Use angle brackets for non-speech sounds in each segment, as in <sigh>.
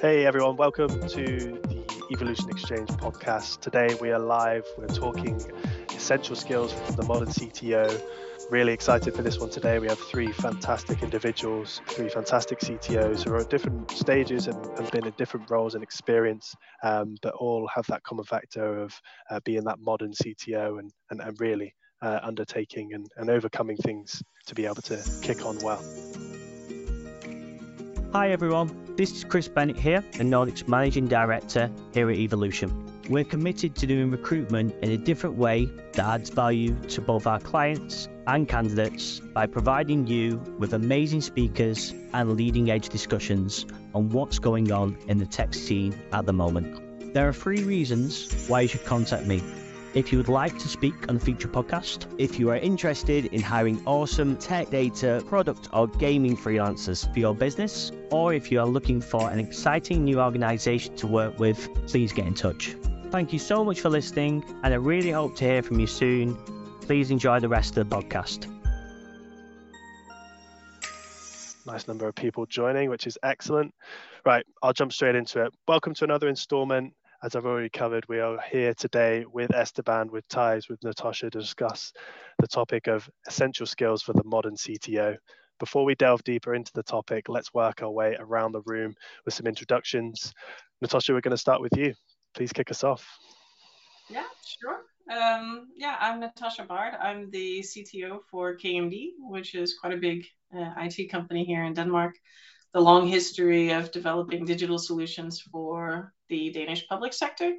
Hey everyone, welcome to the Evolution Exchange podcast. Today we are live. We're talking essential skills for the modern CTO. Really excited for this one today. We have three fantastic individuals, three fantastic CTOs who are at different stages and, and been in different roles and experience, um, but all have that common factor of uh, being that modern CTO and, and, and really uh, undertaking and, and overcoming things to be able to kick on well. Hi everyone, this is Chris Bennett here, the Nordics Managing Director here at Evolution. We're committed to doing recruitment in a different way that adds value to both our clients and candidates by providing you with amazing speakers and leading edge discussions on what's going on in the tech scene at the moment. There are three reasons why you should contact me. If you would like to speak on the future podcast, if you are interested in hiring awesome tech data, product, or gaming freelancers for your business, or if you are looking for an exciting new organization to work with, please get in touch. Thank you so much for listening, and I really hope to hear from you soon. Please enjoy the rest of the podcast. Nice number of people joining, which is excellent. Right, I'll jump straight into it. Welcome to another installment as I've already covered, we are here today with Esteban, with Theis, with Na'Tosha to discuss the topic of essential skills for the modern CTO. Before we delve deeper into the topic, let's work our way around the room with some introductions. Na'Tosha, we're going to start with you. Please kick us off. Yeah, sure. Um, yeah, I'm Na'Tosha Bard. I'm the CTO for KMD, which is quite a big uh, IT company here in Denmark the long history of developing digital solutions for the Danish public sector.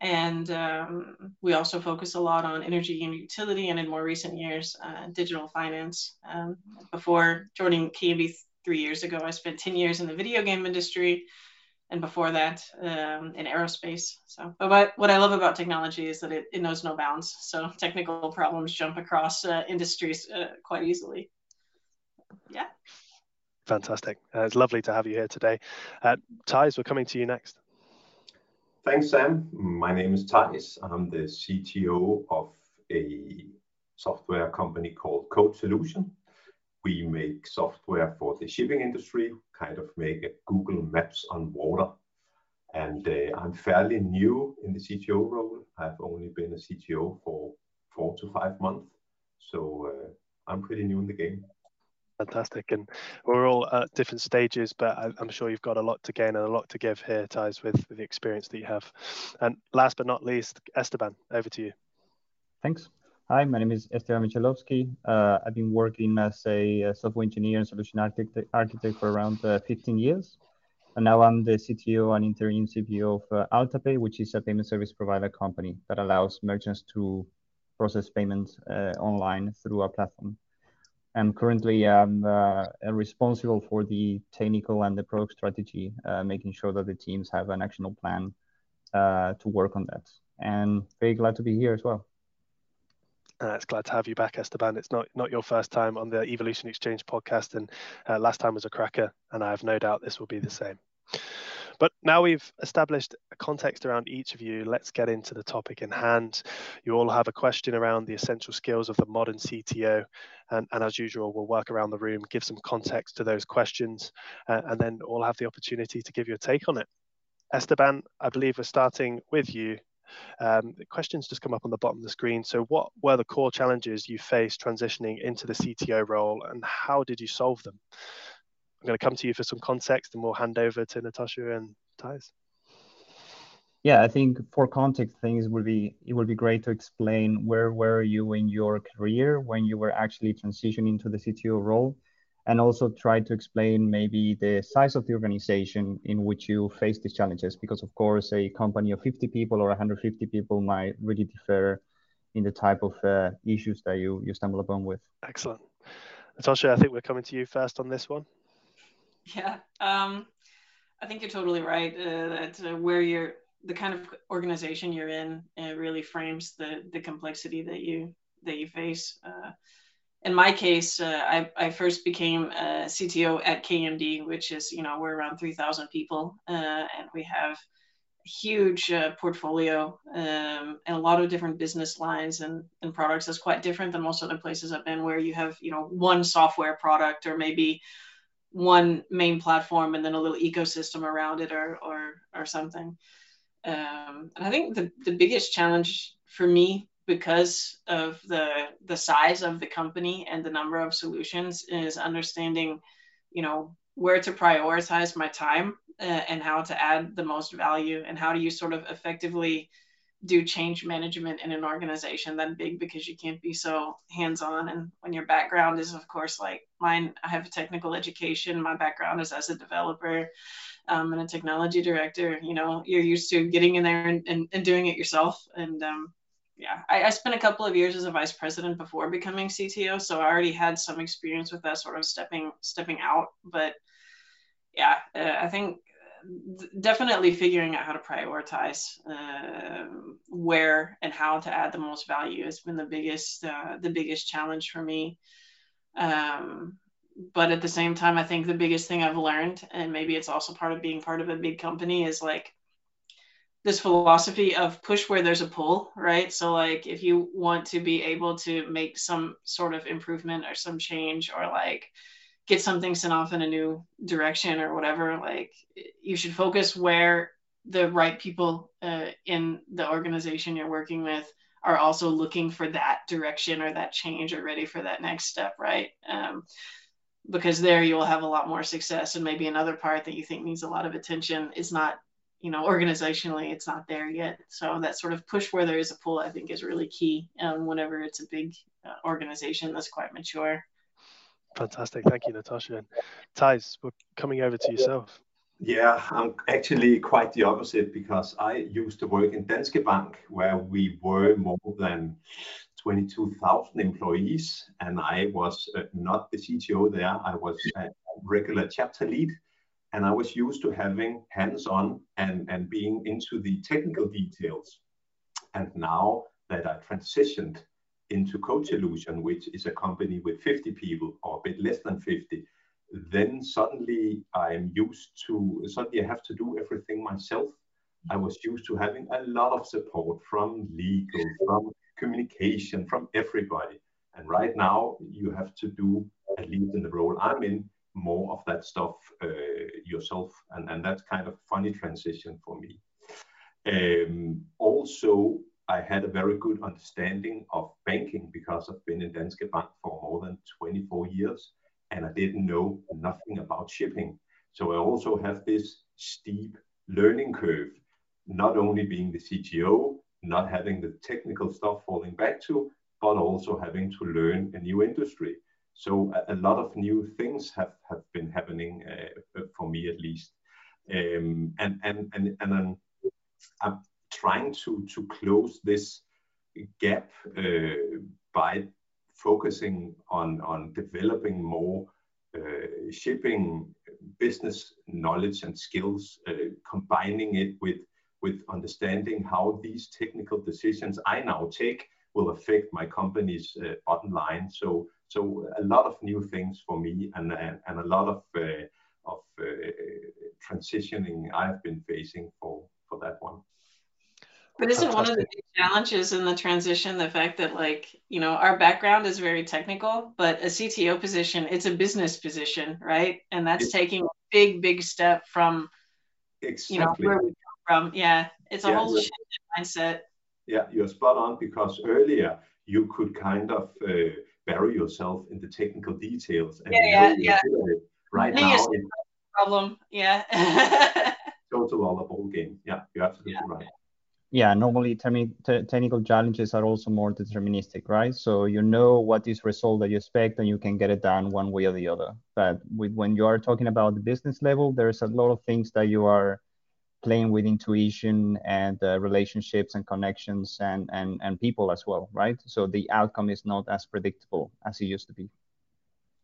And um, we also focus a lot on energy and utility, and in more recent years, uh, digital finance. Um, before joining KMD three years ago, I spent 10 years in the video game industry, and before that, um, in aerospace. So, but what, what I love about technology is that it, it knows no bounds. So, technical problems jump across uh, industries uh, quite easily. Yeah. Fantastic. Uh, it's lovely to have you here today. Uh, we're coming to you next. Thanks, Sam. My name is Theis. I'm the CTO of a software company called Coach Solution. We make software for the shipping industry, kind of make a Google Maps on water. And uh, I'm fairly new in the CTO role. I've only been a CTO for four to five months. So uh, I'm pretty new in the game. Fantastic. And we're all at different stages, but I, am sure you've got a lot to gain and a lot to give here, Theis, with, with the experience that you have. And last but not least, Esteban, over to you. Thanks. Hi, my name is Esteban Michalowski. Uh, I've been working as a, a, software engineer and solution architect, architect for around uh, 15 years. And now I'm the CTO and interim CPO of uh, AltaPay, which is a payment service provider company that allows merchants to process payments uh, online through our platform. I'm currently uh, responsible for the technical and the product strategy, uh, making sure that the teams have an actionable plan uh, to work on that. And very glad to be here as well. Uh, it's glad to have you back, Esteban. It's not not your first time on the Evolution Exchange podcast, and uh, last time was a cracker, and I have no doubt this will be the same. But now we've established a context around each of you, let's get into the topic in hand. You all have a question around the essential skills of the modern CTO. And, and as usual, we'll work around the room, give some context to those questions, uh, and then all have the opportunity to give you a take on it. Esteban, I believe we're starting with you. Um, questions just come up on the bottom of the screen. So, what were the core challenges you faced transitioning into the CTO role, and how did you solve them? I'm going to come to you for some context and we'll hand over to Na'Tosha and Theis. Yeah, I think for context things would be it would be great to explain where were you in your career when you were actually transitioning to the CTO role and also try to explain maybe the size of the organization in which you face these challenges because of course a company of 50 people or 150 people might really differ in the type of uh, issues that you you stumble upon with. Excellent. Na'Tosha i think we're coming to you first on this one <laughs> Yeah, um, I think you're totally right. Uh, that uh, where you're, the kind of organization you're in, it really frames the the complexity that you that you face. Uh, in my case, uh, I, I first became a CTO at KMD, which is, you know, we're around 3,000 people uh, and we have huge uh, portfolio um, and a lot of different business lines and, and products. That's quite different than most other places I've been where you have, you know, one software product or maybe one main platform and then a little ecosystem around it or or or something. Um, and I think the the biggest challenge for me because of the the size of the company and the number of solutions is understanding you know where to prioritize my time uh, and how to add the most value and how do you sort of effectively do change management in an organization that big because you can't be so hands-on. And when your background is of course like mine i have a technical education. My background is as a developer um, and a technology director. You know you're used to getting in there and, and, and doing it yourself. And um, yeah I, I spent a couple of years as a vice president before becoming cto so i already had some experience with that sort of stepping stepping out. But yeah uh, i think definitely figuring out how to prioritize uh, where and how to add the most value has been the biggest uh, the biggest challenge for me. Um, but at the same time i think the biggest thing i've learned and maybe it's also part of being part of a big company is like this philosophy of push where there's a pull right? So like if you want to be able to make some sort of improvement or some change or like get something sent off in a new direction or whatever like you should focus where the right people uh, in the organization you're working with are also looking for that direction or that change or ready for that next step right? Um, because there you'll have a lot more success and maybe another part that you think needs a lot of attention is not you know organizationally it's not there yet. So that sort of push where there is a pull i think is really key um, whenever it's a big uh, organization that's quite mature Fantastic. Thank you, Na'Tosha. And Theis, we're coming over to yourself. Yeah, I'm actually quite the opposite because I used to work in Danske Bank where we were more than 22,000 employees and I was uh, not the CTO there. I was a regular chapter lead and I was used to having hands-on and, and being into the technical details. And now that I transitioned into Coach Solution, which is a company with 50 people or a bit less than 50, then suddenly I'm used to, suddenly I have to do everything myself. I was used to having a lot of support from legal, from communication, from everybody. And right now you have to do, at least in the role I'm in, more of that stuff uh, yourself. And, and that's kind of funny transition for me. Um, also, I had a very good understanding of banking because I've been in Danske Bank for more than 24 years and I didn't know nothing about shipping. So I also have this steep learning curve, not only being the CTO, not having the technical stuff falling back to, but also having to learn a new industry. So a, a lot of new things have, have been happening uh, for me at least. Um, and and and and I'm trying to to close this gap uh, by focusing on on developing more uh, shipping business knowledge and skills, uh, combining it with with understanding how these technical decisions I now take will affect my company's uh, bottom line. So so a lot of new things for me and and, and a lot of uh, of uh, transitioning I've been facing for for that one. But isn't one of the big challenges in the transition the fact that, like, you know, our background is very technical, but a CTO position, it's a business position, right? And that's it's, taking a big, big step from, exactly. you know, where we come from. Yeah, it's a yeah, whole shift mindset. Yeah, you're spot on because earlier you could kind of uh, bury yourself in the technical details. And yeah, yeah, yeah. Right now, problem. Yeah. <laughs> total other ball game. Yeah, you're absolutely yeah. right yeah, normally technical challenges are also more deterministic, right? So you know what is result that you expect and you can get it done one way or the other. But with, when you are talking about the business level, there's a lot of things that you are playing with intuition and uh, relationships and connections and, and, and people as well, right? So the outcome is not as predictable as it used to be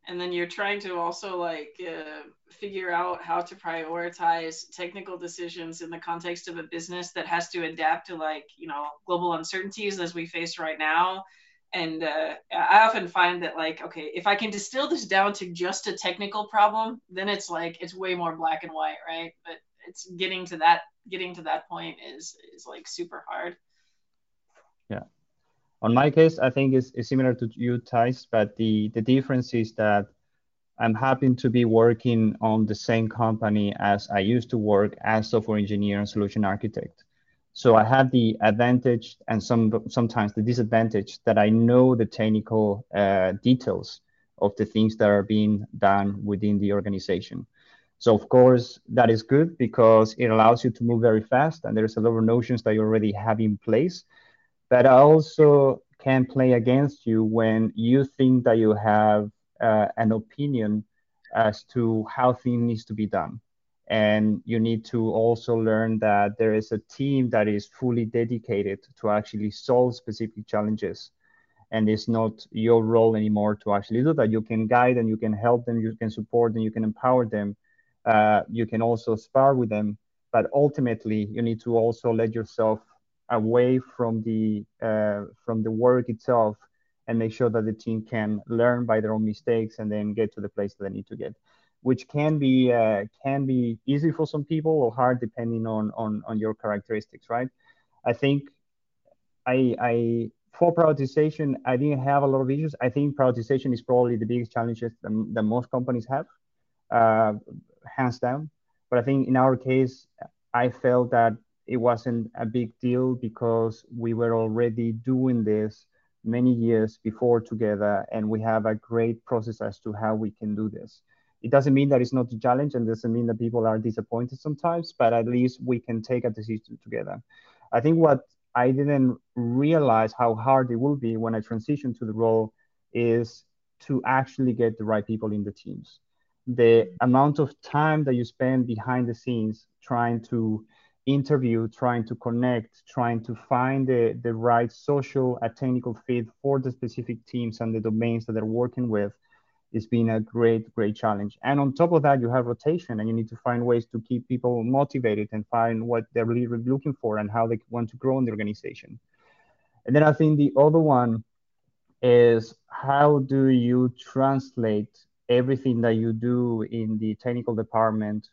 and then you're trying to also like uh, figure out how to prioritize technical decisions in the context of a business that has to adapt to like you know global uncertainties as we face right now. And uh, i often find that like okay if i can distill this down to just a technical problem then it's like it's way more black and white right? But it's getting to that getting to that point is is like super hard. Yeah on my case, I think it's, it's similar to you, Theis, but the, the difference is that I'm happy to be working on the same company as I used to work as software engineer and solution architect. So I have the advantage and some sometimes the disadvantage that I know the technical uh, details of the things that are being done within the organization. So of course that is good because it allows you to move very fast and there's a lot of notions that you already have in place. But also can play against you when you think that you have uh, an opinion as to how things needs to be done. And you need to also learn that there is a team that is fully dedicated to actually solve specific challenges. And it's not your role anymore to actually do that. You can guide and you can help them you can support them you can empower them. Uh, you can also spar with them. But ultimately you need to also let yourself away from the uh, from the work itself and make sure that the team can learn by their own mistakes and then get to the place that they need to get which can be uh, can be easy for some people or hard depending on on on your characteristics right? I think i i for prioritization i didn't have a lot of issues. I think prioritization is probably the biggest challenges that, that most companies have uh, hands down. But i think in our case i felt that it wasn't a big deal because we were already doing this many years before together and we have a great process as to how we can do this. It doesn't mean that it's not a challenge and doesn't mean that people are disappointed sometimes but at least we can take a decision together. I think what i didn't realize how hard it will be when i transition to the role is to actually get the right people in the teams. The amount of time that you spend behind the scenes trying to interview trying to connect trying to find the, the right social and technical fit for the specific teams and the domains that they're working with it's been a great, great challenge. And on top of that, you have rotation and you need to find ways to keep people motivated and find what they're really looking for and how they want to grow in the organization. And then I think the other one is how do you translate everything that you do in the technical department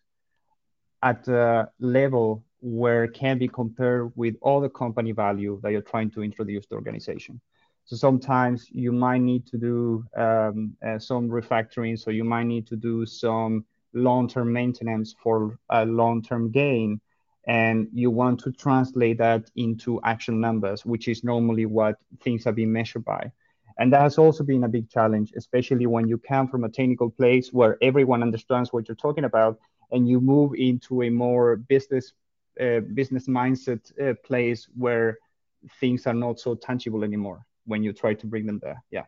at a level where can be compared with all the company value that you're trying to introduce to the organization. So sometimes you might need to do um, uh, some refactoring. So you might need to do some long-term maintenance for a long-term gain. And you want to translate that into action numbers, which is normally what things have been measured by. And that has also been a big challenge, especially when you come from a technical place where everyone understands what you're talking about, and you move into a more business business mindset uh, place where things are not so tangible anymore when you try to bring them there. Yeah.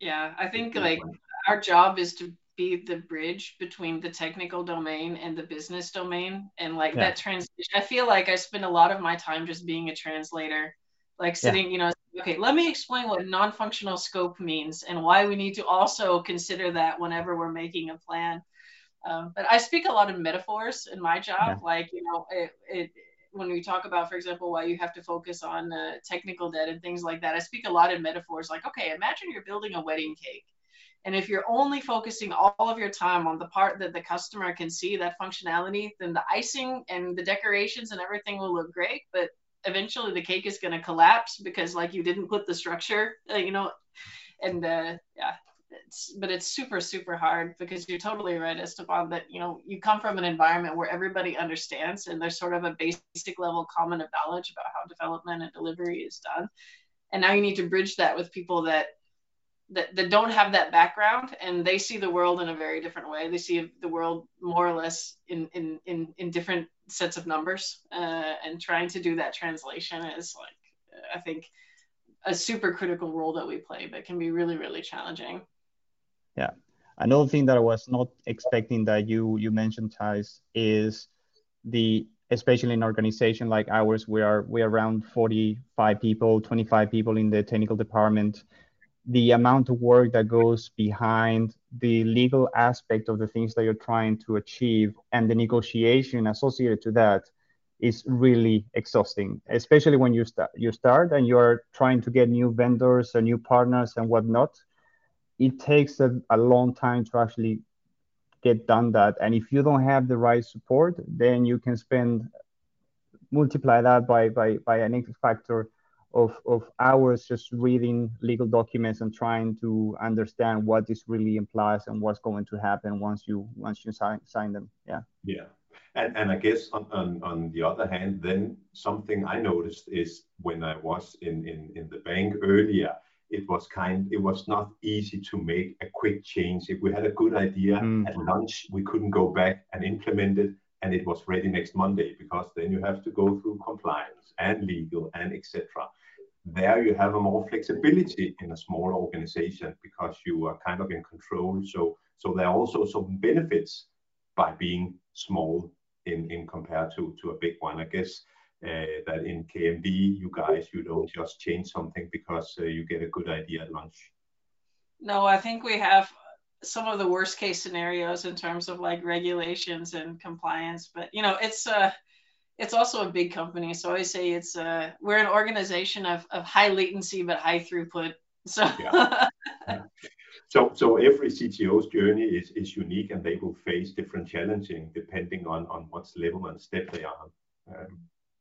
Yeah i think like our job is to be the bridge between the technical domain and the business domain. And like yeah. that transition i feel like i spend a lot of my time just being a translator like sitting yeah. you know okay let me explain what non-functional scope means and why we need to also consider that whenever we're making a plan um, but i speak a lot of metaphors in my job yeah. like you know it, it when we talk about, for example, why you have to focus on uh, technical debt and things like that, I speak a lot of metaphors like, okay, imagine you're building a wedding cake. And if you're only focusing all of your time on the part that the customer can see that functionality, then the icing and the decorations and everything will look great. But eventually the cake is going to collapse because like you didn't put the structure, uh, you know, and uh, yeah, it's but it's super super hard because you're totally right esteban that you know you come from an environment where everybody understands and there's sort of a basic level common of knowledge about how development and delivery is done. And now you need to bridge that with people that that, that don't have that background and they see the world in a very different way. They see the world more or less in in in, in different sets of numbers. Uh, and trying to do that translation is like i think a super critical role that we play but can be really really challenging yeah. Another thing that I was not expecting that you you mentioned, Theis, is the especially in an organization like ours, we are we are around 45 people, 25 people in the technical department. The amount of work that goes behind the legal aspect of the things that you're trying to achieve and the negotiation associated to that is really exhausting, especially when you start you start and you're trying to get new vendors and new partners and whatnot it takes a, a long time to actually get done that. And if you don't have the right support, then you can spend multiply that by by by an X factor of, of hours just reading legal documents and trying to understand what this really implies and what's going to happen once you once you sign sign them. Yeah. Yeah. And, and I guess on, on, on the other hand, then something I noticed is when I was in, in, in the bank earlier, it was kind it was not easy to make a quick change. If we had a good idea mm. at lunch, we couldn't go back and implement it and it was ready next Monday because then you have to go through compliance and legal and etc. There you have a more flexibility in a small organization because you are kind of in control. So so there are also some benefits by being small in in compared to to a big one. I guess that in KMD you guys you don't just change something because uh, you get a good idea at lunch. No, I think we have some of the worst case scenarios in terms of like regulations and compliance but you know it's uh it's also a big company so i say it's uh we're an organization of, of high latency but high throughput so yeah. <laughs> so so every cto's journey is is unique and they will face different challenging depending on on what level and step they are um,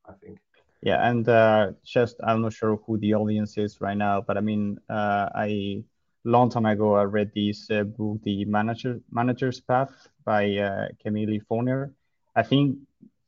i think yeah and uh just i'm not sure who the audience is right now but i mean uh i long time ago, I read this uh, book, The Manager Manager's Path by uh, Camille Fournier. I think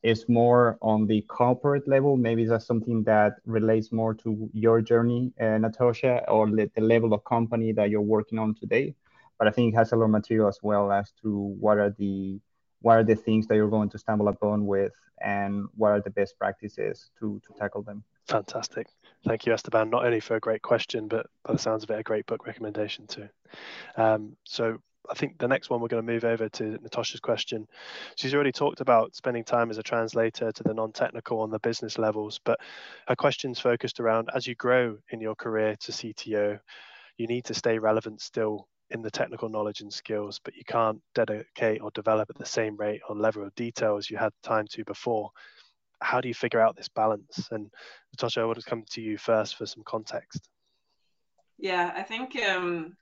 it's more on the corporate level. Maybe that's something that relates more to your journey, uh, Na'Tosha, or the level of company that you're working on today. But I think it has a lot of material as well as to what are the what are the things that you're going to stumble upon with and what are the best practices to to tackle them. Fantastic. Thank you, Esteban, not only for a great question, but by the sounds of it, a great book recommendation too. Um, so I think the next one we're going to move over to Na'Tosha's question. She's already talked about spending time as a translator to the non-technical on the business levels, but her question's focused around as you grow in your career to CTO, you need to stay relevant still in the technical knowledge and skills, but you can't dedicate or develop at the same rate or level of detail as you had time to before how do you figure out this balance? And Na'Tosha, I want to come to you first for some context. Yeah, I think um,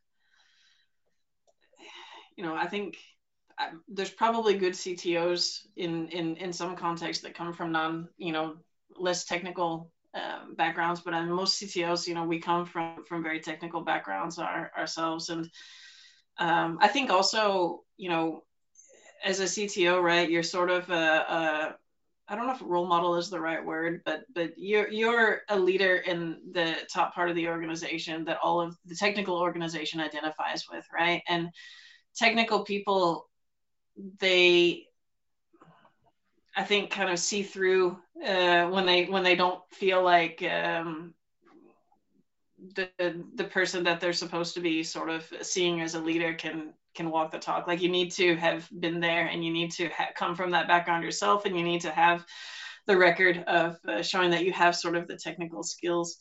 you know, I think um, there's probably good CTOs in in in some contexts that come from non, you know, less technical um, backgrounds, but most CTOs, you know, we come from from very technical backgrounds our, ourselves, and um, I think also, you know, as a CTO, right, you're sort of a, a I don't know if role model is the right word, but but you're you're a leader in the top part of the organization that all of the technical organization identifies with, right? And technical people, they, I think, kind of see through uh, when they when they don't feel like um, the the person that they're supposed to be sort of seeing as a leader can can walk the talk. Like you need to have been there and you need to ha- come from that background yourself and you need to have the record of uh, showing that you have sort of the technical skills.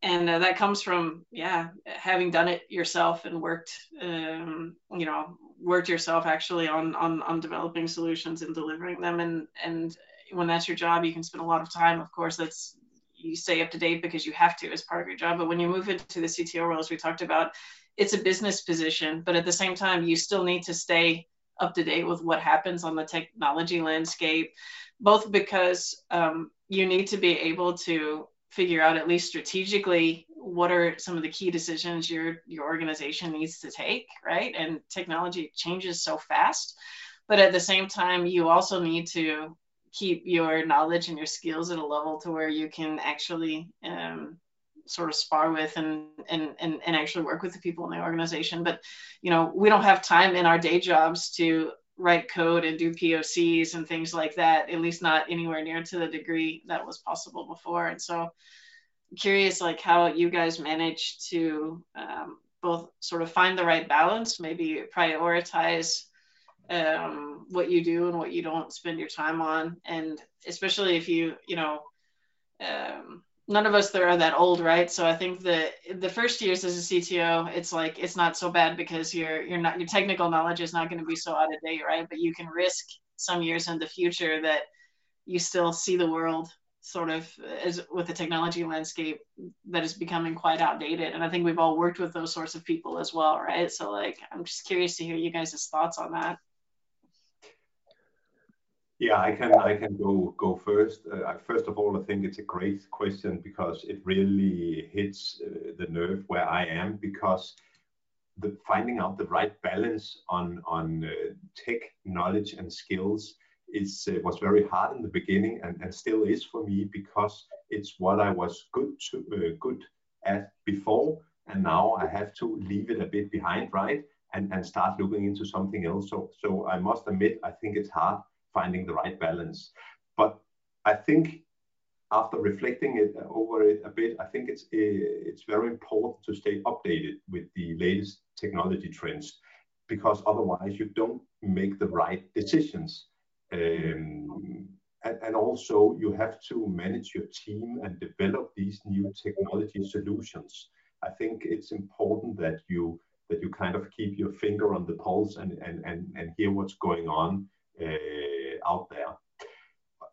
And uh, that comes from yeah having done it yourself and worked um, you know worked yourself actually on, on on developing solutions and delivering them. And and when that's your job you can spend a lot of time. Of course that's you stay up to date because you have to as part of your job. But when you move into the cto role as we talked about it's a business position, but at the same time, you still need to stay up to date with what happens on the technology landscape, both because um, you need to be able to figure out at least strategically what are some of the key decisions your your organization needs to take, right? And technology changes so fast, but at the same time, you also need to keep your knowledge and your skills at a level to where you can actually um, sort of spar with and, and and and actually work with the people in the organization but you know we don't have time in our day jobs to write code and do pocs and things like that at least not anywhere near to the degree that was possible before. And so curious like how you guys manage to um, both sort of find the right balance maybe prioritize um, what you do and what you don't spend your time on and especially if you you know um, none of us there are that old, right? So I think the the first years as a CTO, it's like it's not so bad because your you're not your technical knowledge is not going to be so out of date, right? But you can risk some years in the future that you still see the world sort of as with the technology landscape that is becoming quite outdated. And I think we've all worked with those sorts of people as well, right? So like I'm just curious to hear you guys' thoughts on that. Yeah, I can I can go go first. Uh, first of all, I think it's a great question because it really hits uh, the nerve where I am because the finding out the right balance on on uh, tech knowledge and skills is uh, was very hard in the beginning and, and still is for me because it's what I was good to uh, good at before and now I have to leave it a bit behind, right? And and start looking into something else. So so I must admit I think it's hard finding the right balance. But I think after reflecting it uh, over it a bit, I think it's it's very important to stay updated with the latest technology trends because otherwise you don't make the right decisions. Um, and, and, also you have to manage your team and develop these new technology solutions. I think it's important that you that you kind of keep your finger on the pulse and and and, and hear what's going on uh, out there.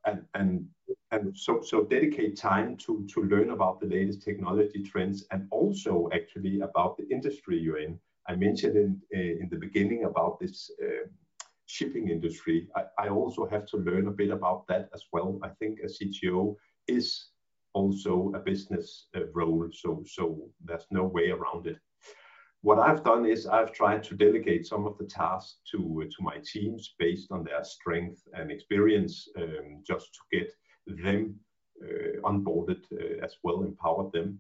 And, and and so so dedicate time to to learn about the latest technology trends and also actually about the industry you're in. I mentioned in uh, in the beginning about this uh, shipping industry. I, I also have to learn a bit about that as well. I think a cto is also a business uh, role so so there's no way around it what I've done is I've tried to delegate some of the tasks to to my teams based on their strength and experience, um, just to get them uh, onboarded uh, as well, empower them.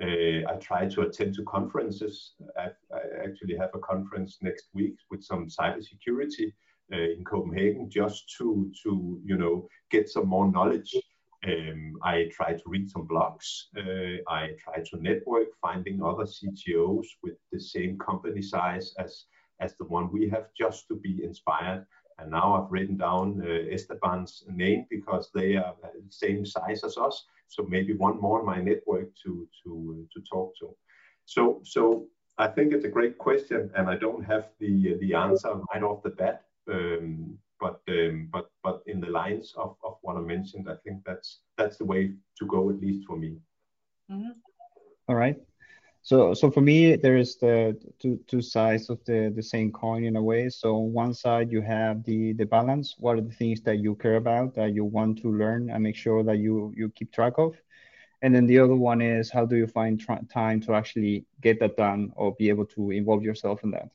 Uh, I try to attend to conferences. I, I, actually have a conference next week with some cybersecurity uh, in Copenhagen, just to to you know get some more knowledge um, I try to read some blogs. Uh, I try to network, finding other CTOs with the same company size as as the one we have, just to be inspired. And now I've written down uh, Esteban's name because they are the same size as us. So maybe one more in my network to to to talk to. So so I think it's a great question, and I don't have the the answer right off the bat. Um, but um, but but in the lines of, of what I mentioned, I think that's that's the way to go at least for me. Mm-hmm. All right. So so for me, there is the two two sides of the the same coin in a way. So on one side you have the the balance. What are the things that you care about that you want to learn and make sure that you you keep track of. And then the other one is how do you find tra- time to actually get that done or be able to involve yourself in that.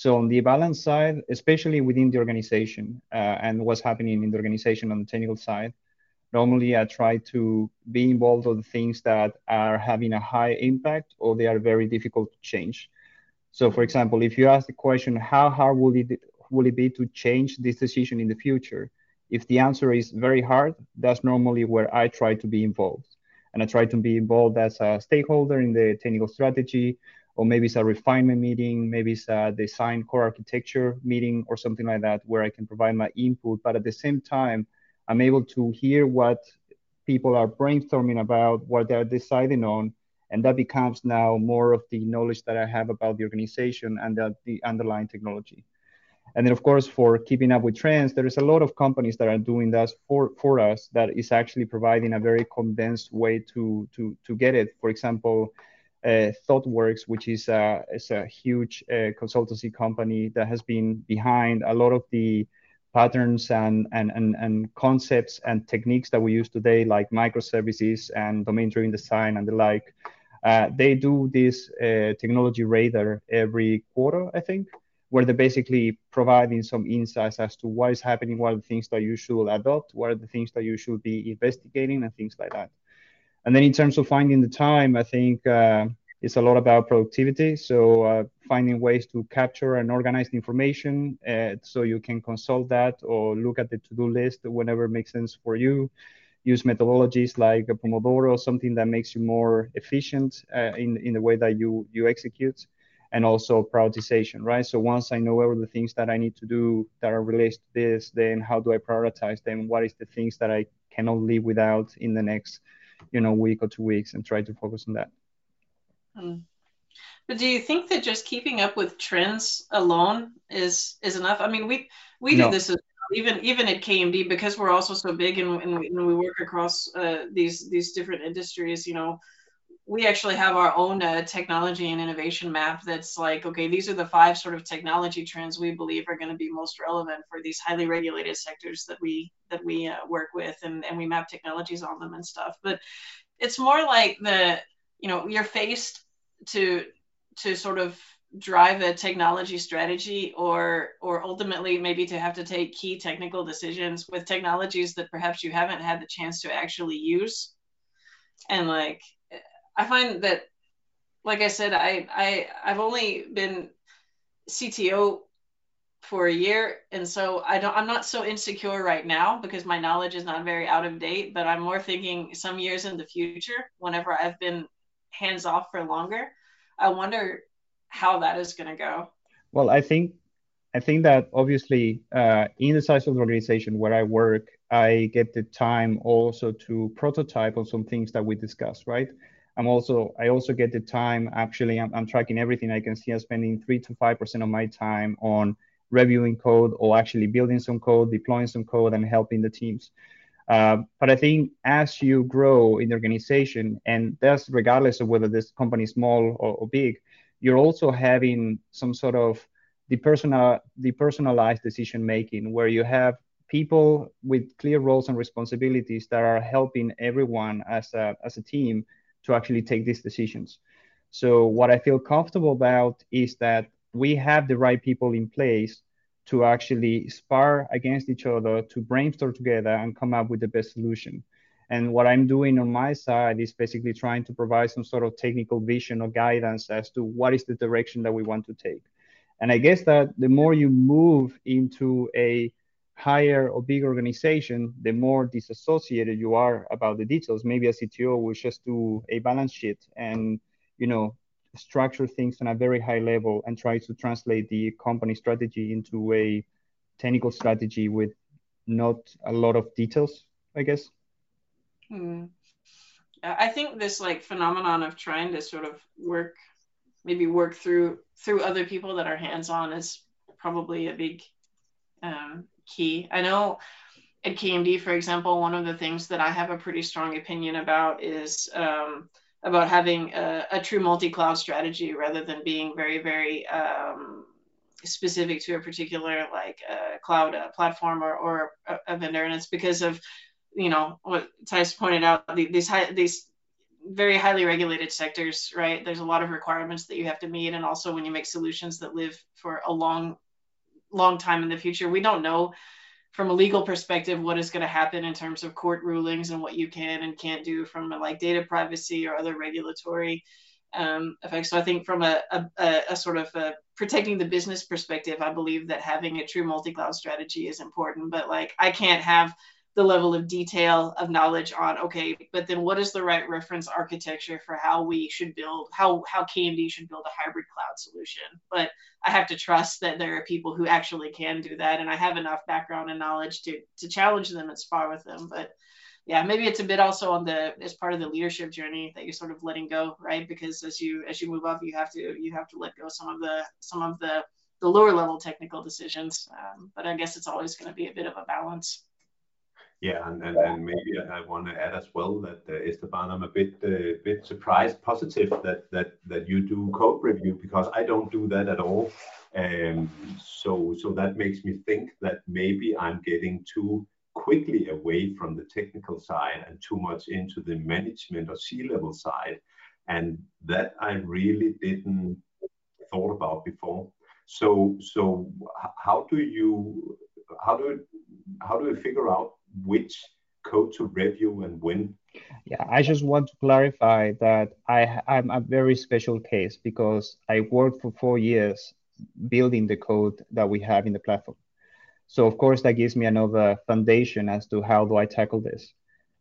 So on the balance side, especially within the organization uh, and what's happening in the organization on the technical side, normally I try to be involved on the things that are having a high impact or they are very difficult to change. So for example, if you ask the question, how hard will it, will it be to change this decision in the future? If the answer is very hard, that's normally where I try to be involved. And I try to be involved as a stakeholder in the technical strategy or maybe it's a refinement meeting, maybe it's a design core architecture meeting or something like that, where I can provide my input. But at the same time, I'm able to hear what people are brainstorming about, what they're deciding on, and that becomes now more of the knowledge that I have about the organization and the, the underlying technology. And then, of course, for keeping up with trends, there is a lot of companies that are doing that for, for us that is actually providing a very condensed way to, to, to get it. For example, uh, ThoughtWorks, which is a, is a huge uh, consultancy company that has been behind a lot of the patterns and, and, and, and concepts and techniques that we use today, like microservices and domain-driven design and the like. Uh, they do this uh, technology radar every quarter, I think, where they're basically providing some insights as to what is happening, what are the things that you should adopt, what are the things that you should be investigating, and things like that. And then in terms of finding the time, I think uh, it's a lot about productivity. So uh, finding ways to capture and organize information uh, so you can consult that or look at the to-do list whenever makes sense for you. Use methodologies like a Pomodoro, something that makes you more efficient uh, in, in the way that you, you execute and also prioritization, right? So once I know all the things that I need to do that are related to this, then how do I prioritize them? What is the things that I cannot live without in the next you know week or two weeks and try to focus on that mm. but do you think that just keeping up with trends alone is is enough i mean we we no. do this as, even even at kmd because we're also so big and, and, we, and we work across uh, these these different industries you know we actually have our own uh, technology and innovation map that's like, okay, these are the five sort of technology trends we believe are going to be most relevant for these highly regulated sectors that we that we uh, work with, and and we map technologies on them and stuff. But it's more like the you know you're faced to to sort of drive a technology strategy or or ultimately maybe to have to take key technical decisions with technologies that perhaps you haven't had the chance to actually use and like I find that, like I said, I I I've only been CTO for a year, and so I don't I'm not so insecure right now because my knowledge is not very out of date. But I'm more thinking some years in the future, whenever I've been hands off for longer, I wonder how that is going to go. Well, I think I think that obviously uh, in the size of the organization where I work, I get the time also to prototype on some things that we discuss, right? I'm also I also get the time actually I'm, I'm tracking everything I can see I'm spending three to five percent of my time on reviewing code or actually building some code, deploying some code, and helping the teams. Uh, but I think as you grow in the organization, and that's regardless of whether this company is small or, or big, you're also having some sort of depersonal, depersonalized decision making where you have people with clear roles and responsibilities that are helping everyone as a, as a team to actually take these decisions. So what I feel comfortable about is that we have the right people in place to actually spar against each other, to brainstorm together and come up with the best solution. And what I'm doing on my side is basically trying to provide some sort of technical vision or guidance as to what is the direction that we want to take. And I guess that the more you move into a higher or big organization, the more disassociated you are about the details. Maybe a CTO will just do a balance sheet and you know structure things on a very high level and try to translate the company strategy into a technical strategy with not a lot of details, I guess. Hmm. I think this like phenomenon of trying to sort of work, maybe work through through other people that are hands on is probably a big um, key. I know at KMD, for example, one of the things that I have a pretty strong opinion about is um, about having a, a, true multi-cloud strategy rather than being very, very um, specific to a particular like uh, cloud uh, platform or, or a, a, vendor. And it's because of, you know, what Theis pointed out, these high, these very highly regulated sectors, right? There's a lot of requirements that you have to meet. And also when you make solutions that live for a long long time in the future. We don't know from a legal perspective what is going to happen in terms of court rulings and what you can and can't do from like data privacy or other regulatory um, effects. So I think from a, a, a sort of a protecting the business perspective, I believe that having a true multi-cloud strategy is important. But like I can't have the level of detail of knowledge on okay but then what is the right reference architecture for how we should build how how kmd should build a hybrid cloud solution? But i have to trust that there are people who actually can do that and i have enough background and knowledge to to challenge them and spar with them. But yeah maybe it's a bit also on the as part of the leadership journey that you're sort of letting go right? Because as you as you move up you have to you have to let go some of the some of the the lower level technical decisions. Um, but i guess it's always going to be a bit of a balance yeah, and, and, and maybe I want to add as well that uh, Esteban, I'm a bit uh, bit surprised, positive that that that you do code review because I don't do that at all. Um, so so that makes me think that maybe I'm getting too quickly away from the technical side and too much into the management or C-level side, and that I really didn't thought about before. So so how do you how do how do we figure out which code to review and when? Yeah, I just want to clarify that I, I'm a very special case because I worked for four years building the code that we have in the platform. So of course that gives me another foundation as to how do I tackle this.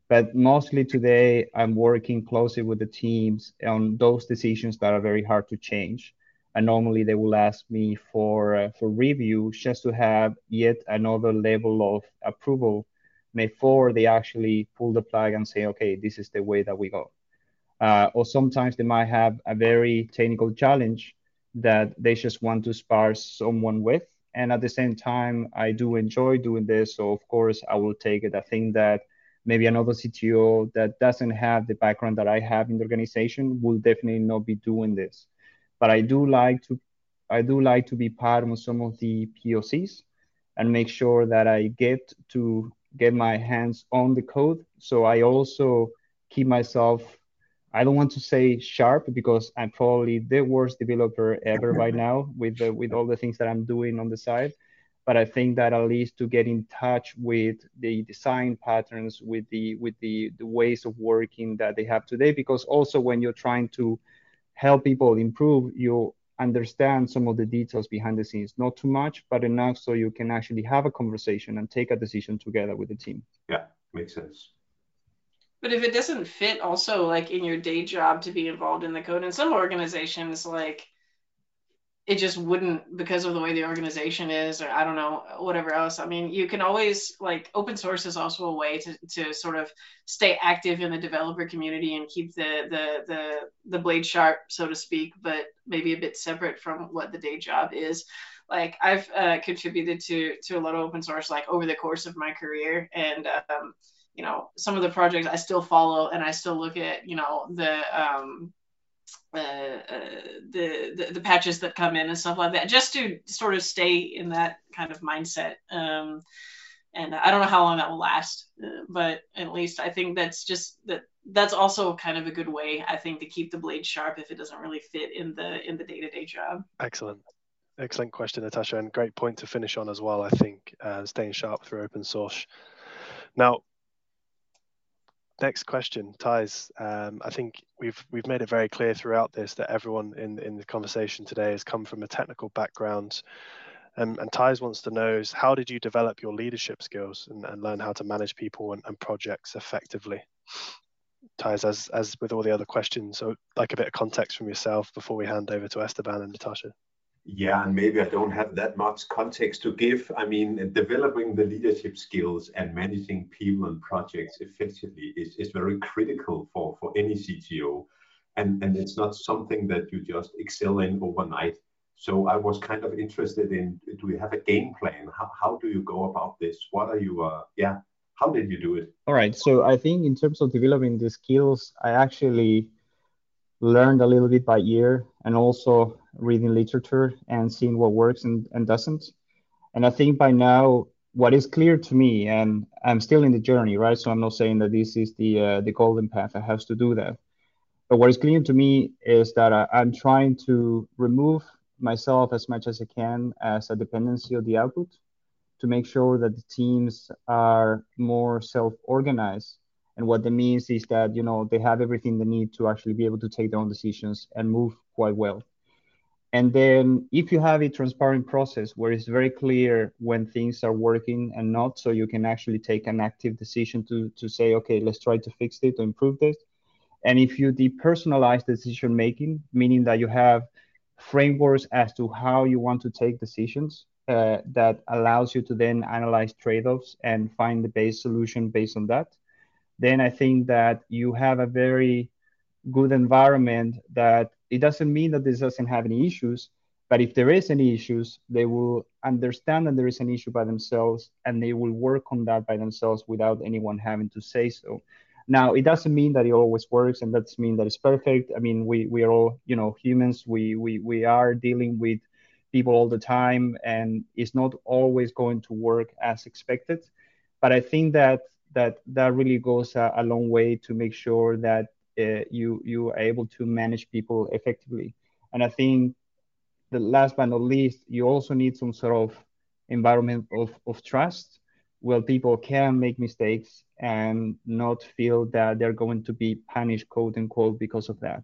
But mostly today I'm working closely with the teams on those decisions that are very hard to change. And normally they will ask me for uh, for review just to have yet another level of approval before they actually pull the plug and say, okay, this is the way that we go. Uh, or sometimes they might have a very technical challenge that they just want to spar someone with. And at the same time, I do enjoy doing this. So, of course, I will take it. I think that maybe another CTO that doesn't have the background that I have in the organization will definitely not be doing this. But I do like to I do like to be part of some of the POCs and make sure that I get to get my hands on the code. So I also keep myself I don't want to say sharp because I'm probably the worst developer ever by <laughs> now with the, with all the things that I'm doing on the side. But I think that at least to get in touch with the design patterns, with the with the, the ways of working that they have today, because also when you're trying to help people improve, you understand some of the details behind the scenes, not too much, but enough so you can actually have a conversation and take a decision together with the team. Yeah, makes sense. But if it doesn't fit also like in your day job to be involved in the code, in some organizations, like it just wouldn't because of the way the organization is, or I don't know, whatever else. I mean, you can always like open source is also a way to, to sort of stay active in the developer community and keep the the the the blade sharp, so to speak, but maybe a bit separate from what the day job is like I've uh, contributed to to a lot of open source like over the course of my career, and um, you know some of the projects I still follow and I still look at you know the um, the, the, the patches that come in and stuff like that, just to sort of stay in that kind of mindset. Um, and I don't know how long that will last, uh, but at least I think that's just that that's also kind of a good way I think to keep the blade sharp if it doesn't really fit in the in the day to day job. Excellent. Excellent question, Na'Tosha, and great point to finish on as well. I think uh, staying sharp through open source. Now, next question, Theis. Um, I think we've we've made it very clear throughout this that everyone in in the conversation today has come from a technical background. Um, and Theis wants to know is how did you develop your leadership skills and, and learn how to manage people and, and projects effectively? Theis, as as with all the other questions, so like a bit of context from yourself before we hand over to Esteban and Na'Tosha. Yeah, and maybe I don't have that much context to give. I mean, developing the leadership skills and managing people and projects effectively is, is very critical for, for any CTO. And, and it's not something that you just excel in overnight. So I was kind of interested in, do you have a game plan? How, how do you go about this? What are you, uh, yeah, how did you do it? All right. So I think in terms of developing the skills, I actually learned a little bit by ear and also reading literature and seeing what works and, and doesn't. And I think by now, what is clear to me, and I'm still in the journey, right? So I'm not saying that this is the uh, the golden path. I have to do that. But what is clear to me is that I, I'm trying to remove myself as much as I can as a dependency of the output to make sure that the teams are more self-organized and what that means is that you know they have everything they need to actually be able to take their own decisions and move quite well. And then if you have a transparent process where it's very clear when things are working and not so you can actually take an active decision to to say okay let's try to fix it or improve this. And if you depersonalize decision making meaning that you have frameworks as to how you want to take decisions uh, that allows you to then analyze trade-offs and find the best solution based on that then I think that you have a very good environment that it doesn't mean that this doesn't have any issues, but if there is any issues, they will understand that there is an issue by themselves and they will work on that by themselves without anyone having to say so. Now, it doesn't mean that it always works and doesn't mean that it's perfect. I mean, we, we are all, you know, humans. We, we, we are dealing with people all the time and it's not always going to work as expected. But I think that that that really goes a, a long way to make sure that uh, you you are able to manage people effectively. And I think the last but not least, you also need some sort of environment of, of trust where people can make mistakes and not feel that they're going to be punished, quote unquote, because of that.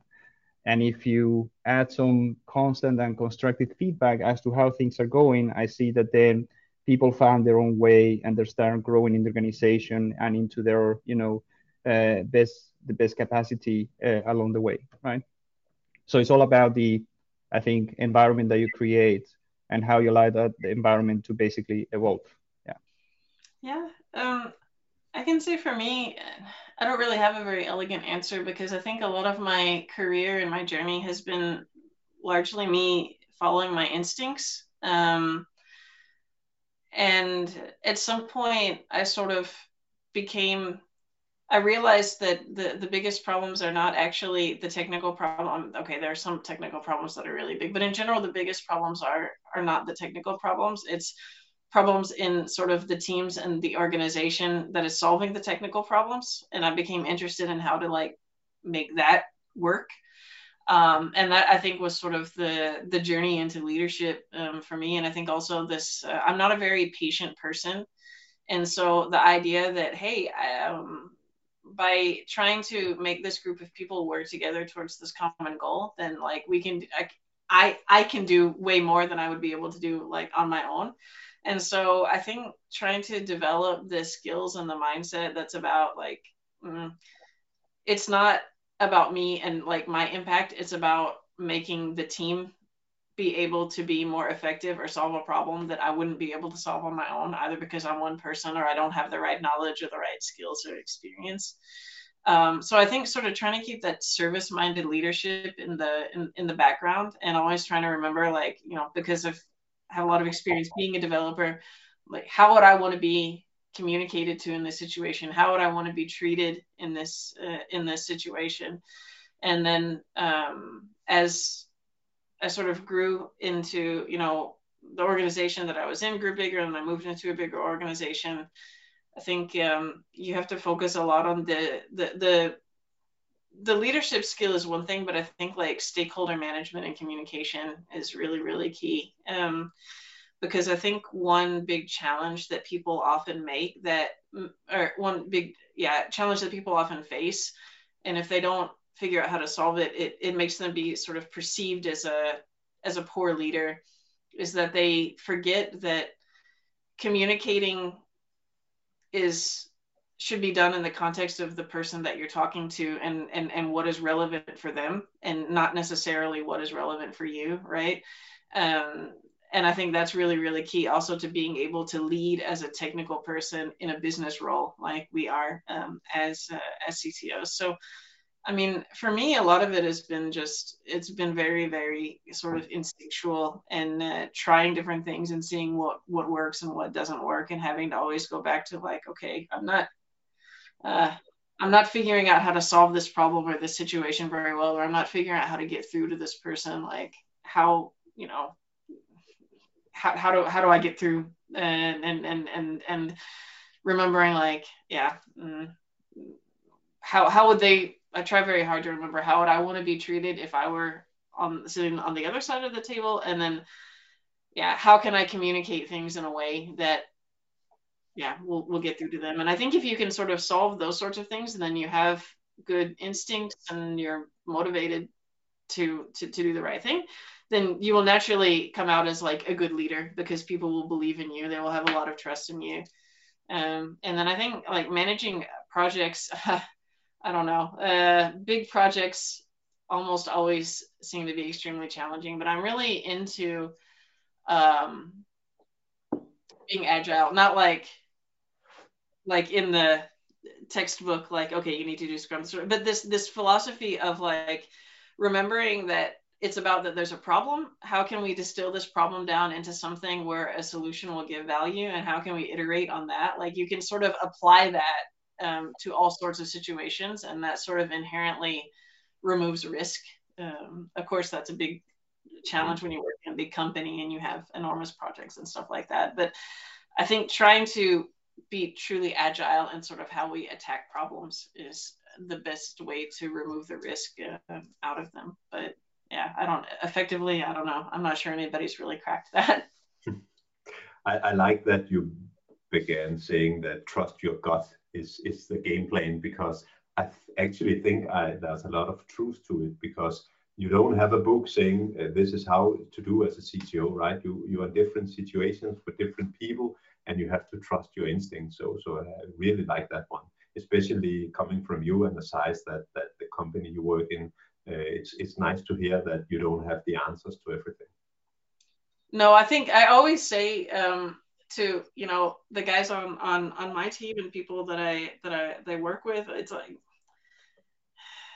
And if you add some constant and constructive feedback as to how things are going, I see that then people found their own way and they start growing in the organization and into their you know uh, best the best capacity uh, along the way right? So it's all about the i think environment that you create and how you allow that environment to basically evolve. Yeah. Yeah um, i can say for me i don't really have a very elegant answer because i think a lot of my career and my journey has been largely me following my instincts. Um, and at some point, I sort of became I realized that the, the biggest problems are not actually the technical problem. Um, okay, there are some technical problems that are really big, but in general, the biggest problems are are not the technical problems. It's problems in sort of the teams and the organization that is solving the technical problems. And I became interested in how to like make that work. Um, and that I think was sort of the the journey into leadership um, for me. And I think also this uh, I'm not a very patient person, and so the idea that hey, um, by trying to make this group of people work together towards this common goal, then like we can I, I I can do way more than I would be able to do like on my own. And so I think trying to develop the skills and the mindset that's about like mm, it's not about me and like my impact, it's about making the team be able to be more effective or solve a problem that I wouldn't be able to solve on my own, either because I'm one person or I don't have the right knowledge or the right skills or experience. Um, so I think sort of trying to keep that service-minded leadership in the in, in the background and always trying to remember like you know because I've a lot of experience being a developer, like how would I want to be communicated to in this situation? How would I want to be treated in this uh, in this situation? And then um, as I sort of grew into, you know, the organization that I was in grew bigger and I moved into a bigger organization. I think um, you have to focus a lot on the, the, the, the leadership skill is one thing, but I think like stakeholder management and communication is really, really key. Um, because I think one big challenge that people often make that, or one big, yeah, challenge that people often face, and if they don't figure out how to solve it, it, it makes them be sort of perceived as a as a poor leader is that they forget that communicating is should be done in the context of the person that you're talking to and and and what is relevant for them and not necessarily what is relevant for you right? Um, and i think that's really really key also to being able to lead as a technical person in a business role like we are um, as uh, as ctos so I mean, for me, a lot of it has been just, it's been very, very sort of instinctual and uh, trying different things and seeing what, what works and what doesn't work and having to always go back to like, okay, I'm not, uh, I'm not figuring out how to solve this problem or this situation very well, or I'm not figuring out how to get through to this person. Like how, you know, how, how do, how do I get through and, and, and, and, and remembering like, yeah, mm, how, how would they, I try very hard to remember how would I want to be treated if I were on sitting on the other side of the table, and then yeah, how can I communicate things in a way that yeah, we'll we'll get through to them. And I think if you can sort of solve those sorts of things, then you have good instincts and you're motivated to to to do the right thing, then you will naturally come out as like a good leader because people will believe in you. They will have a lot of trust in you. Um, and then I think like managing projects. <laughs> I don't know. Uh, big projects almost always seem to be extremely challenging, but I'm really into um, being agile. Not like like in the textbook, like okay, you need to do Scrum, but this this philosophy of like remembering that it's about that there's a problem. How can we distill this problem down into something where a solution will give value, and how can we iterate on that? Like you can sort of apply that um, to all sorts of situations, and that sort of inherently removes risk. Um, of course, that's a big challenge when you work in a big company and you have enormous projects and stuff like that. But I think trying to be truly agile and sort of how we attack problems is the best way to remove the risk uh, out of them. But yeah, I don't effectively, I don't know. I'm not sure anybody's really cracked that. <laughs> I, I like that you began saying that trust your gut is is the game plan because I actually think I, there's a lot of truth to it because you don't have a book saying uh, this is how to do as a CTO, right? You you are in different situations with different people, and you have to trust your instincts. So so I really like that one, especially coming from you and the size that that the company you work in. Uh, it's it's nice to hear that you don't have the answers to everything. No, I think I always say um, to you know the guys on on on my team and people that I that I they work with it's like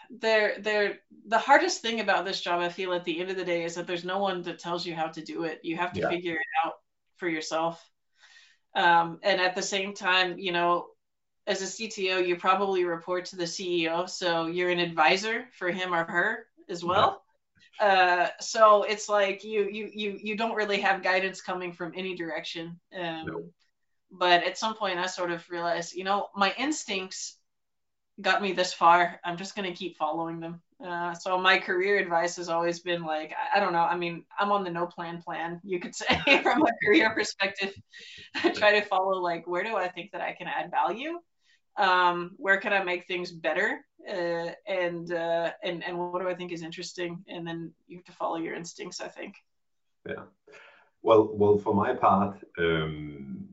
they're they're the hardest thing about this job I feel at the end of the day is that there's no one that tells you how to do it you have to yeah. figure it out for yourself um, and at the same time you know as a CTO, you probably report to the CEO, so you're an advisor for him or her as well. Yeah. Uh, so it's like you you you you don't really have guidance coming from any direction. Um, no. But at some point, I sort of realized, you know, my instincts got me this far. I'm just going to keep following them. Uh, so my career advice has always been like, I, I, don't know. I mean, I'm on the no plan plan, you could say, <laughs> from a career perspective. <laughs> I try to follow like, where do I think that I can add value? Um, where can I make things better? Uh, and uh, and and what do I think is interesting? And then you have to follow your instincts. I think. Yeah. Well, well, for my part, um,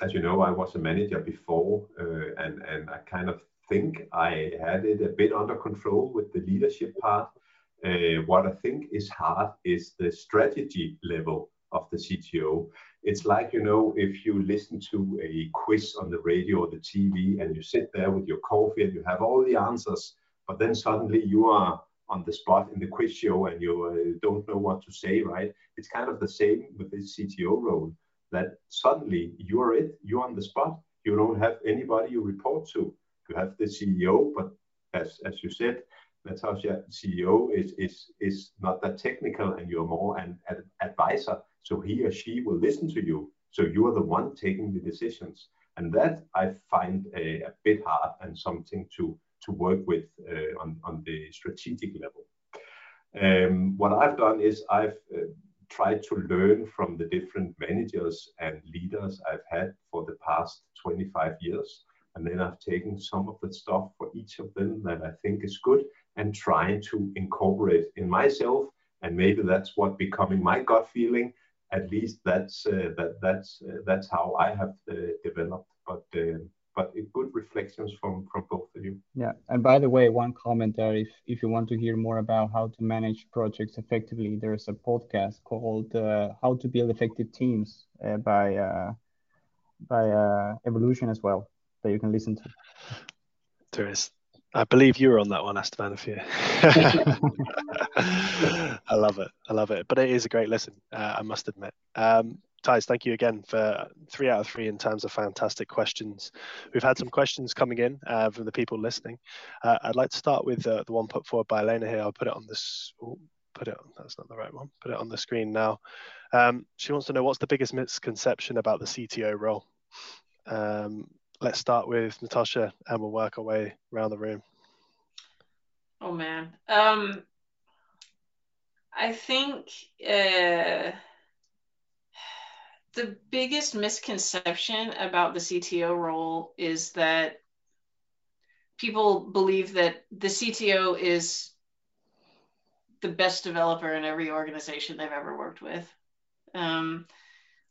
as you know, I was a manager before, uh, and and I kind of think I had it a bit under control with the leadership part. Uh, what I think is hard is the strategy level of the CTO. It's like, you know, if you listen to a quiz on the radio or the TV and you sit there with your coffee and you have all the answers, but then suddenly you are on the spot in the quiz show and you uh, don't know what to say, right? It's kind of the same with this CTO role that suddenly you're it, you're on the spot, you don't have anybody you report to you have the CEO, but as as you said, Na'Tosha, CEO is is is not that technical, and you're more an, an advisor. So he or she will listen to you. So you are the one taking the decisions, and that I find a, a bit hard and something to to work with uh, on on the strategic level. Um, what I've done is I've uh, tried to learn from the different managers and leaders I've had for the past 25 years and then I've taken some of the stuff for each of them that I think is good and trying to incorporate in myself. And maybe that's what becoming my gut feeling. At least that's uh, that that's uh, that's how I have uh, developed. But uh, but good reflections from from both of you. Yeah, and by the way, one comment there: if if you want to hear more about how to manage projects effectively, there's a podcast called uh, "How to Build Effective Teams" uh, by by Evolution as well that you can listen to. There is. I believe you were on that one, Esteban. If you, <laughs> I love it. I love it. But it is a great listen. Uh, I must admit. Um, Theis, thank you again for three out of three in terms of fantastic questions. We've had some questions coming in uh, from the people listening. Uh, I'd like to start with uh, the one put forward by Elena here. I'll put it on this. Oh, put it on. That's not the right one. Put it on the screen now. Um, she wants to know what's the biggest misconception about the CTO role. Um, let's start with Na'Tosha and we'll work our way around the room. Oh man. Um I think uh the biggest misconception about the CTO role is that people believe that the CTO is the best developer in every organization they've ever worked with. Um,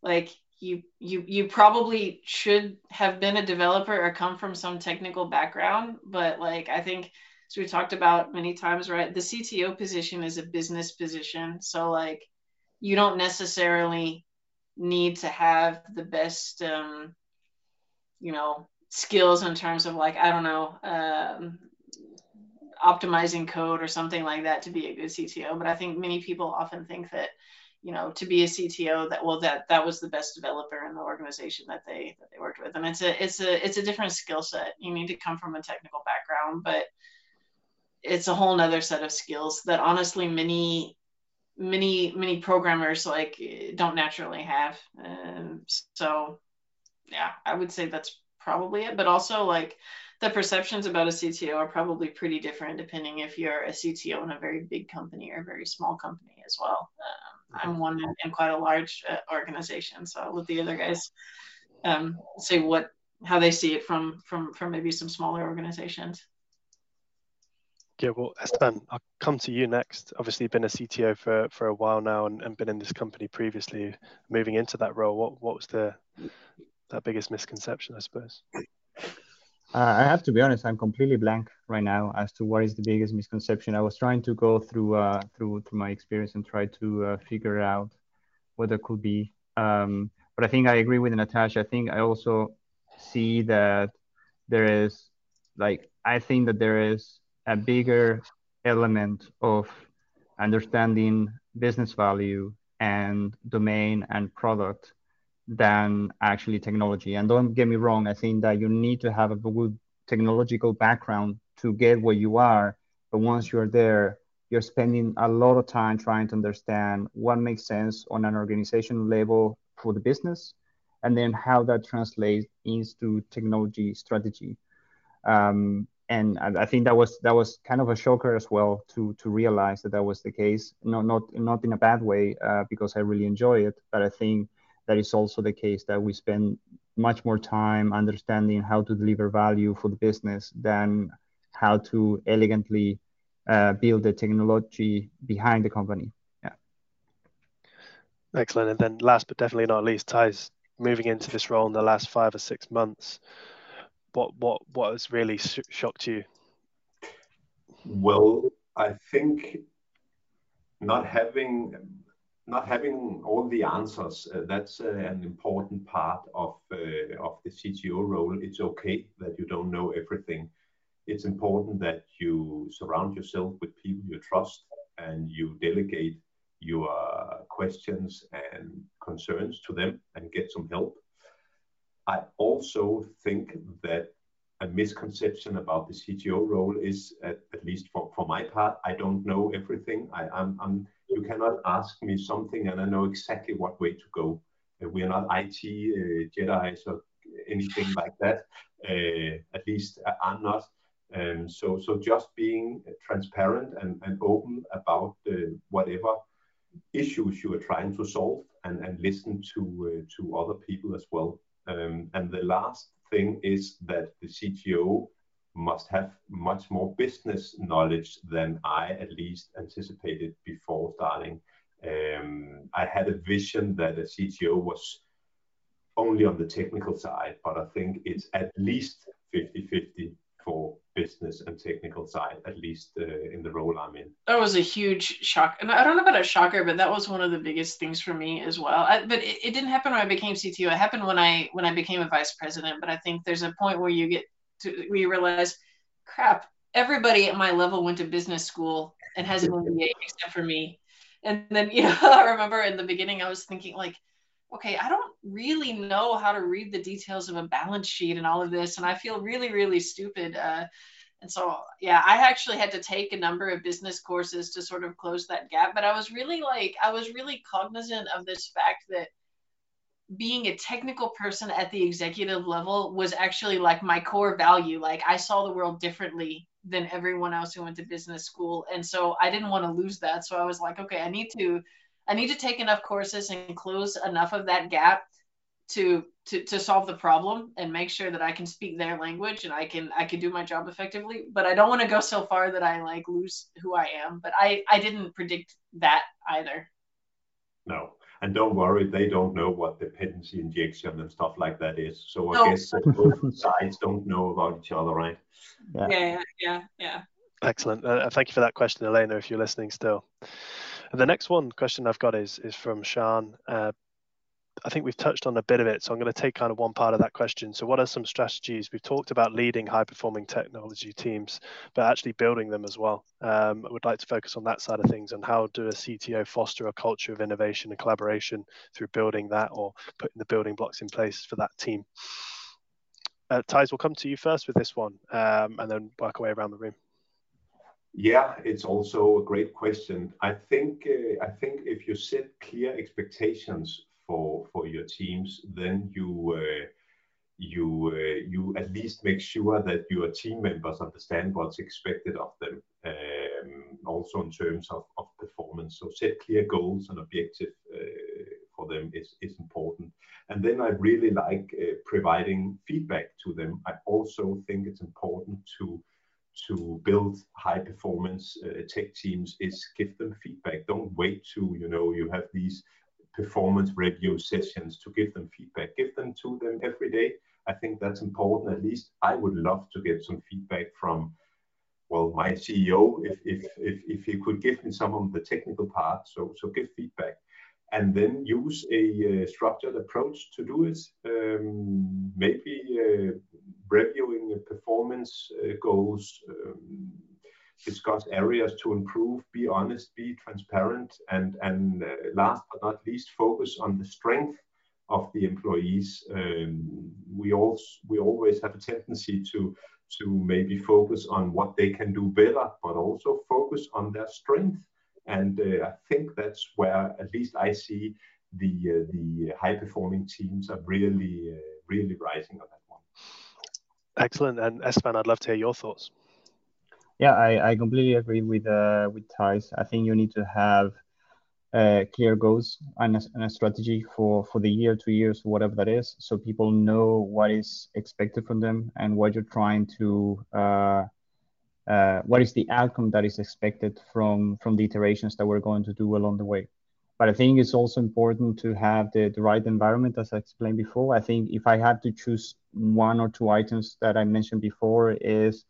like you you you probably should have been a developer or come from some technical background but like i think as we talked about many times right the cto position is a business position. So like you don't necessarily need to have the best um, you know skills in terms of like i don't know um, optimizing code or something like that to be a good cto but i think many people often think that you know to be a CTO that well that that was the best developer in the organization that they that they worked with. And it's a it's a it's a different skill set. You need to come from a technical background but it's a whole nother set of skills that honestly many many many programmers like don't naturally have. Um, so yeah I would say that's probably it. But also like the perceptions about a CTO are probably pretty different depending if you're a CTO in a very big company or a very small company as well. Um, I'm one in, in quite a large uh, organization. So I'll let the other guys um, say what how they see it from from from maybe some smaller organizations. Yeah, well, Esteban, I'll come to you next. Obviously, you've been a CTO for, for a while now and, and been in this company previously. Moving into that role, what what was the that biggest misconception, I suppose? Uh, I have to be honest, I'm completely blank right now as to what is the biggest misconception. I was trying to go through uh, through through my experience and try to uh, figure out what there could be. Um, but I think I agree with Na'Tosha. I think I also see that there is like I think that there is a bigger element of understanding business value and domain and product than actually technology. And don't get me wrong, I think that you need to have a good technological background to get where you are. But once you're there, you're spending a lot of time trying to understand what makes sense on an organizational level for the business and then how that translates into technology strategy. Um, and I think that was that was kind of a shocker as well to to realize that that was the case. No, not not in a bad way uh, because I really enjoy it, but I think that is also the case that we spend much more time understanding how to deliver value for the business than how to elegantly uh, build the technology behind the company. Yeah. Excellent. And then last but definitely not least, Theis moving into this role in the last five or six months. What what what has really sh- shocked you? Well, I think not having not having all the answers uh, that's uh, an important part of uh, of the CTO role. It's okay that you don't know everything. It's important that you surround yourself with people you trust and you delegate your questions and concerns to them and get some help. I also think that a misconception about the CTO role is, at, at least for, for my part, I don't know everything. I, I'm, I'm, you cannot ask me something and I know exactly what way to go. Uh, we are not IT uh, Jedi's or anything like that. Uh, at least I'm not. Um, so, so just being transparent and, and open about uh, whatever issues you are trying to solve and, and listen to uh, to other people as well. Um, and the last thing is that the CTO must have much more business knowledge than I at least anticipated before starting. Um, I had a vision that a CTO was only on the technical side, but I think it's at least 50 50 for business and technical side, at least uh, in the role I'm in. That was a huge shock. And I don't know about a shocker, but that was one of the biggest things for me as well. I, but it, it, didn't happen when I became CTO. It happened when I when I became a vice president. But I think there's a point where you get to where you realize, crap, everybody at my level went to business school and has an <laughs> MBA except for me. And then you know, <laughs> I remember in the beginning I was thinking like, okay, I don't really know how to read the details of a balance sheet and all of this, and I feel really, really stupid. Uh, and so, yeah, I actually had to take a number of business courses to sort of close that gap. But I was really like, I was really cognizant of this fact that being a technical person at the executive level was actually like my core value. Like I saw the world differently than everyone else who went to business school. And so I didn't want to lose that. So I was like, okay, I need to I need to take enough courses and close enough of that gap to to to solve the problem and make sure that I can speak their language and I can I can do my job effectively. But I don't want to go so far that I like lose who I am. But I I didn't predict that either. No. And don't worry, they don't know what dependency injection and stuff like that is. So I no. guess both sides don't know about each other, right? Yeah, yeah, yeah, yeah. Excellent. Uh, thank you for that question, Elena, if you're listening still. The next one question I've got is is from Sean. Uh, I think we've touched on a bit of it, so I'm going to take kind of one part of that question. So, what are some strategies? We've talked about leading high performing technology teams, but actually building them as well. Um, I would like to focus on that side of things and how do a CTO foster a culture of innovation and collaboration through building that or putting the building blocks in place for that team. Uh, Theis, we'll come to you first with this one um, and then work our way around the room. Yeah, it's also a great question. I think uh, I think if you set clear expectations for for your teams, then you uh, you uh, you at least make sure that your team members understand what's expected of them. Um, also in terms of, of performance, so set clear goals and objective uh, for them is is important. And then I really like uh, providing feedback to them. I also think it's important to to build high performance uh, tech teams is give them feedback. Don't wait to, you know, you have these performance review sessions to give them feedback. Give them to them every day. I think that's important. At least I would love to get some feedback from, well, my CEO, if, if, if, if he could give me some of the technical part. So, so give feedback and then use a uh, structured approach to do it. Um, maybe uh, reviewing performance uh, goals, um, discuss areas to improve, be honest, be transparent, and, and uh, last but not least, focus on the strength of the employees. Um, we also we always have a tendency to to maybe focus on what they can do better, but also focus on their strength. And uh, I think that's where at least I see the uh, the high performing teams are really uh, really rising on that one. Excellent. And Esteban, I'd love to hear your thoughts. Yeah, I, I completely agree with uh, with Theis. I think you need to have uh, clear goals and a, and a, strategy for, for the year, two years, whatever that is, so people know what is expected from them and what you're trying to, uh, uh, what is the outcome that is expected from from the iterations that we're going to do along the way. But I think it's also important to have the, the right environment, as I explained before. I think if I had to choose one or two items that I mentioned before, is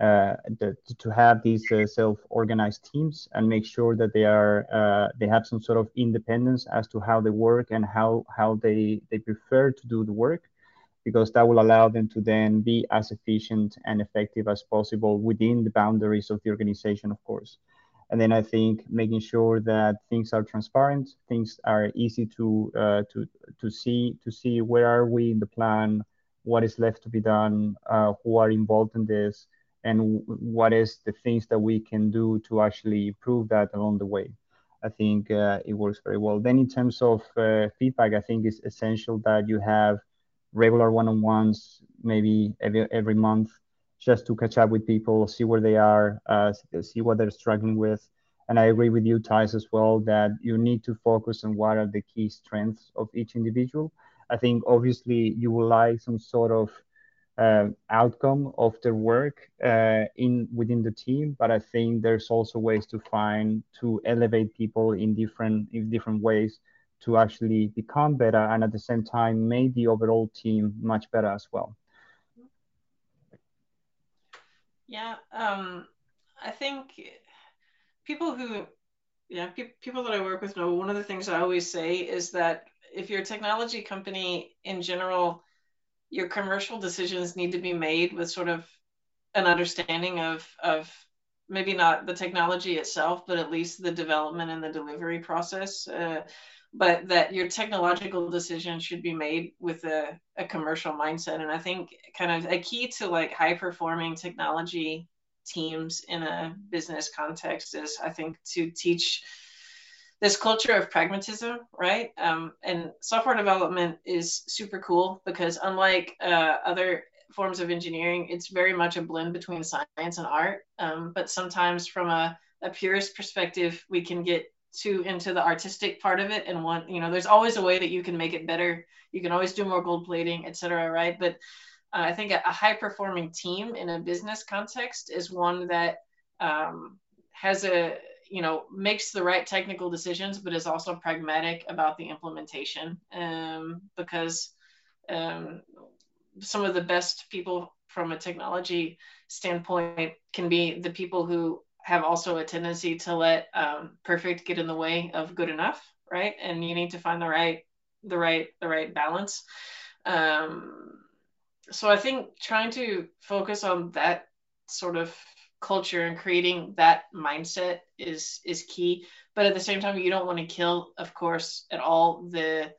uh, the, to have these uh, self-organized teams and make sure that they are uh, they have some sort of independence as to how they work and how how they they prefer to do the work because that will allow them to then be as efficient and effective as possible within the boundaries of the organization of course and then i think making sure that things are transparent things are easy to uh, to to see to see where are we in the plan what is left to be done uh, who are involved in this and what is the things that we can do to actually improve that along the way. I think uh, it works very well. Then in terms of uh, feedback, I think it's essential that you have regular one-on-ones, maybe every, every month, just to catch up with people, see where they are, uh, see what they're struggling with. And I agree with you, Theis, as well, that you need to focus on what are the key strengths of each individual. I think obviously you will like some sort of uh, outcome of their work uh, in within the team but i think there's also ways to find to elevate people in different in different ways to actually become better and at the same time make the overall team much better as well yeah um, i think people who yeah pe- people that i work with know one of the things i always say is that if you're a technology company in general your commercial decisions need to be made with sort of an understanding of of maybe not the technology itself, but at least the development and the delivery process. Uh, but that your technological decision should be made with a, a commercial mindset. And I think kind of a key to like high performing technology teams in a business context is I think to teach this culture of pragmatism, right? Um, and software development is super cool because unlike uh, other forms of engineering, it's very much a blend between science and art. Um, but sometimes, from a, a purist perspective, we can get too into the artistic part of it and want, you know, there's always a way that you can make it better. You can always do more gold plating, etc. Right? But uh, I think a, a high performing team in a business context is one that um, has a you know makes the right technical decisions but is also pragmatic about the implementation um, because um, some of the best people from a technology standpoint can be the people who have also a tendency to let um, perfect get in the way of good enough right? And you need to find the right the right the right balance. Um, so i think trying to focus on that sort of culture and creating that mindset is is key. But at the same time you don't want to kill of course at all the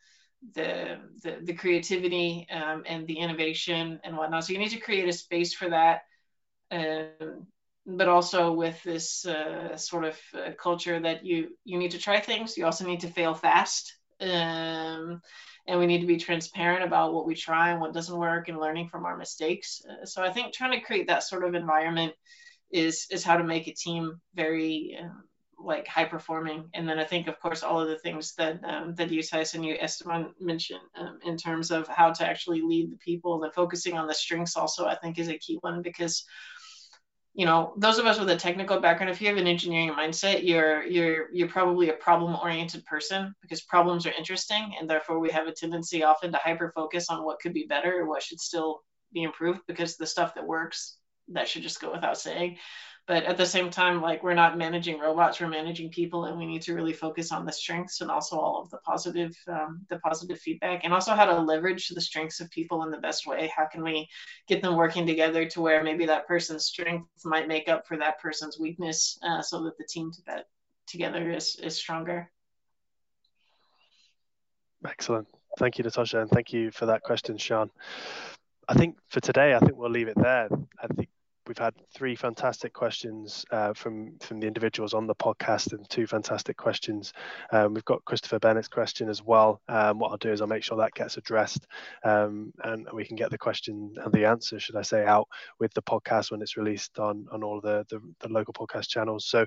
the the, the creativity um, and the innovation and whatnot. So you need to create a space for that. Um, but also with this uh, sort of uh, culture that you you need to try things you also need to fail fast um, and we need to be transparent about what we try and what doesn't work and learning from our mistakes uh, so i think trying to create that sort of environment is is how to make a team very um, like high performing. And then I think, of course, all of the things that um, that you, Tyson, and you, Esteban mentioned um, in terms of how to actually lead the people and focusing on the strengths also, I think is a key one because you know those of us with a technical background if you have an engineering mindset you're you're you're probably a problem oriented person because problems are interesting and therefore we have a tendency often to hyper focus on what could be better or what should still be improved because the stuff that works that should just go without saying but at the same time like we're not managing robots we're managing people and we need to really focus on the strengths and also all of the positive um, the positive feedback and also how to leverage the strengths of people in the best way how can we get them working together to where maybe that person's strength might make up for that person's weakness uh, so that the team to together is is stronger Excellent. Thank you, Na'Tosha, and thank you for that question, Sean. I think for today, I think we'll leave it there. I think we've had three fantastic questions uh, from from the individuals on the podcast and two fantastic questions. Um, we've got Christopher Bennett's question as well. Um, what I'll do is I'll make sure that gets addressed um, and we can get the question and the answer, should I say, out with the podcast when it's released on on all the the, the local podcast channels. So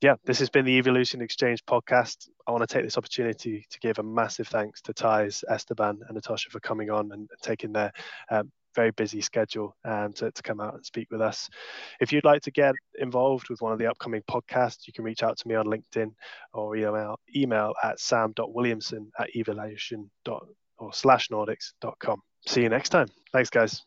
yeah, this has been the Evolution Exchange podcast. I want to take this opportunity to give a massive thanks to Theis, Esteban, and Na'Tosha for coming on and taking their um, very busy schedule um, to, to come out and speak with us. If you'd like to get involved with one of the upcoming podcasts, you can reach out to me on LinkedIn or email, email at sam.williamson at evolution or slash nordics.com. See you next time. Thanks, guys.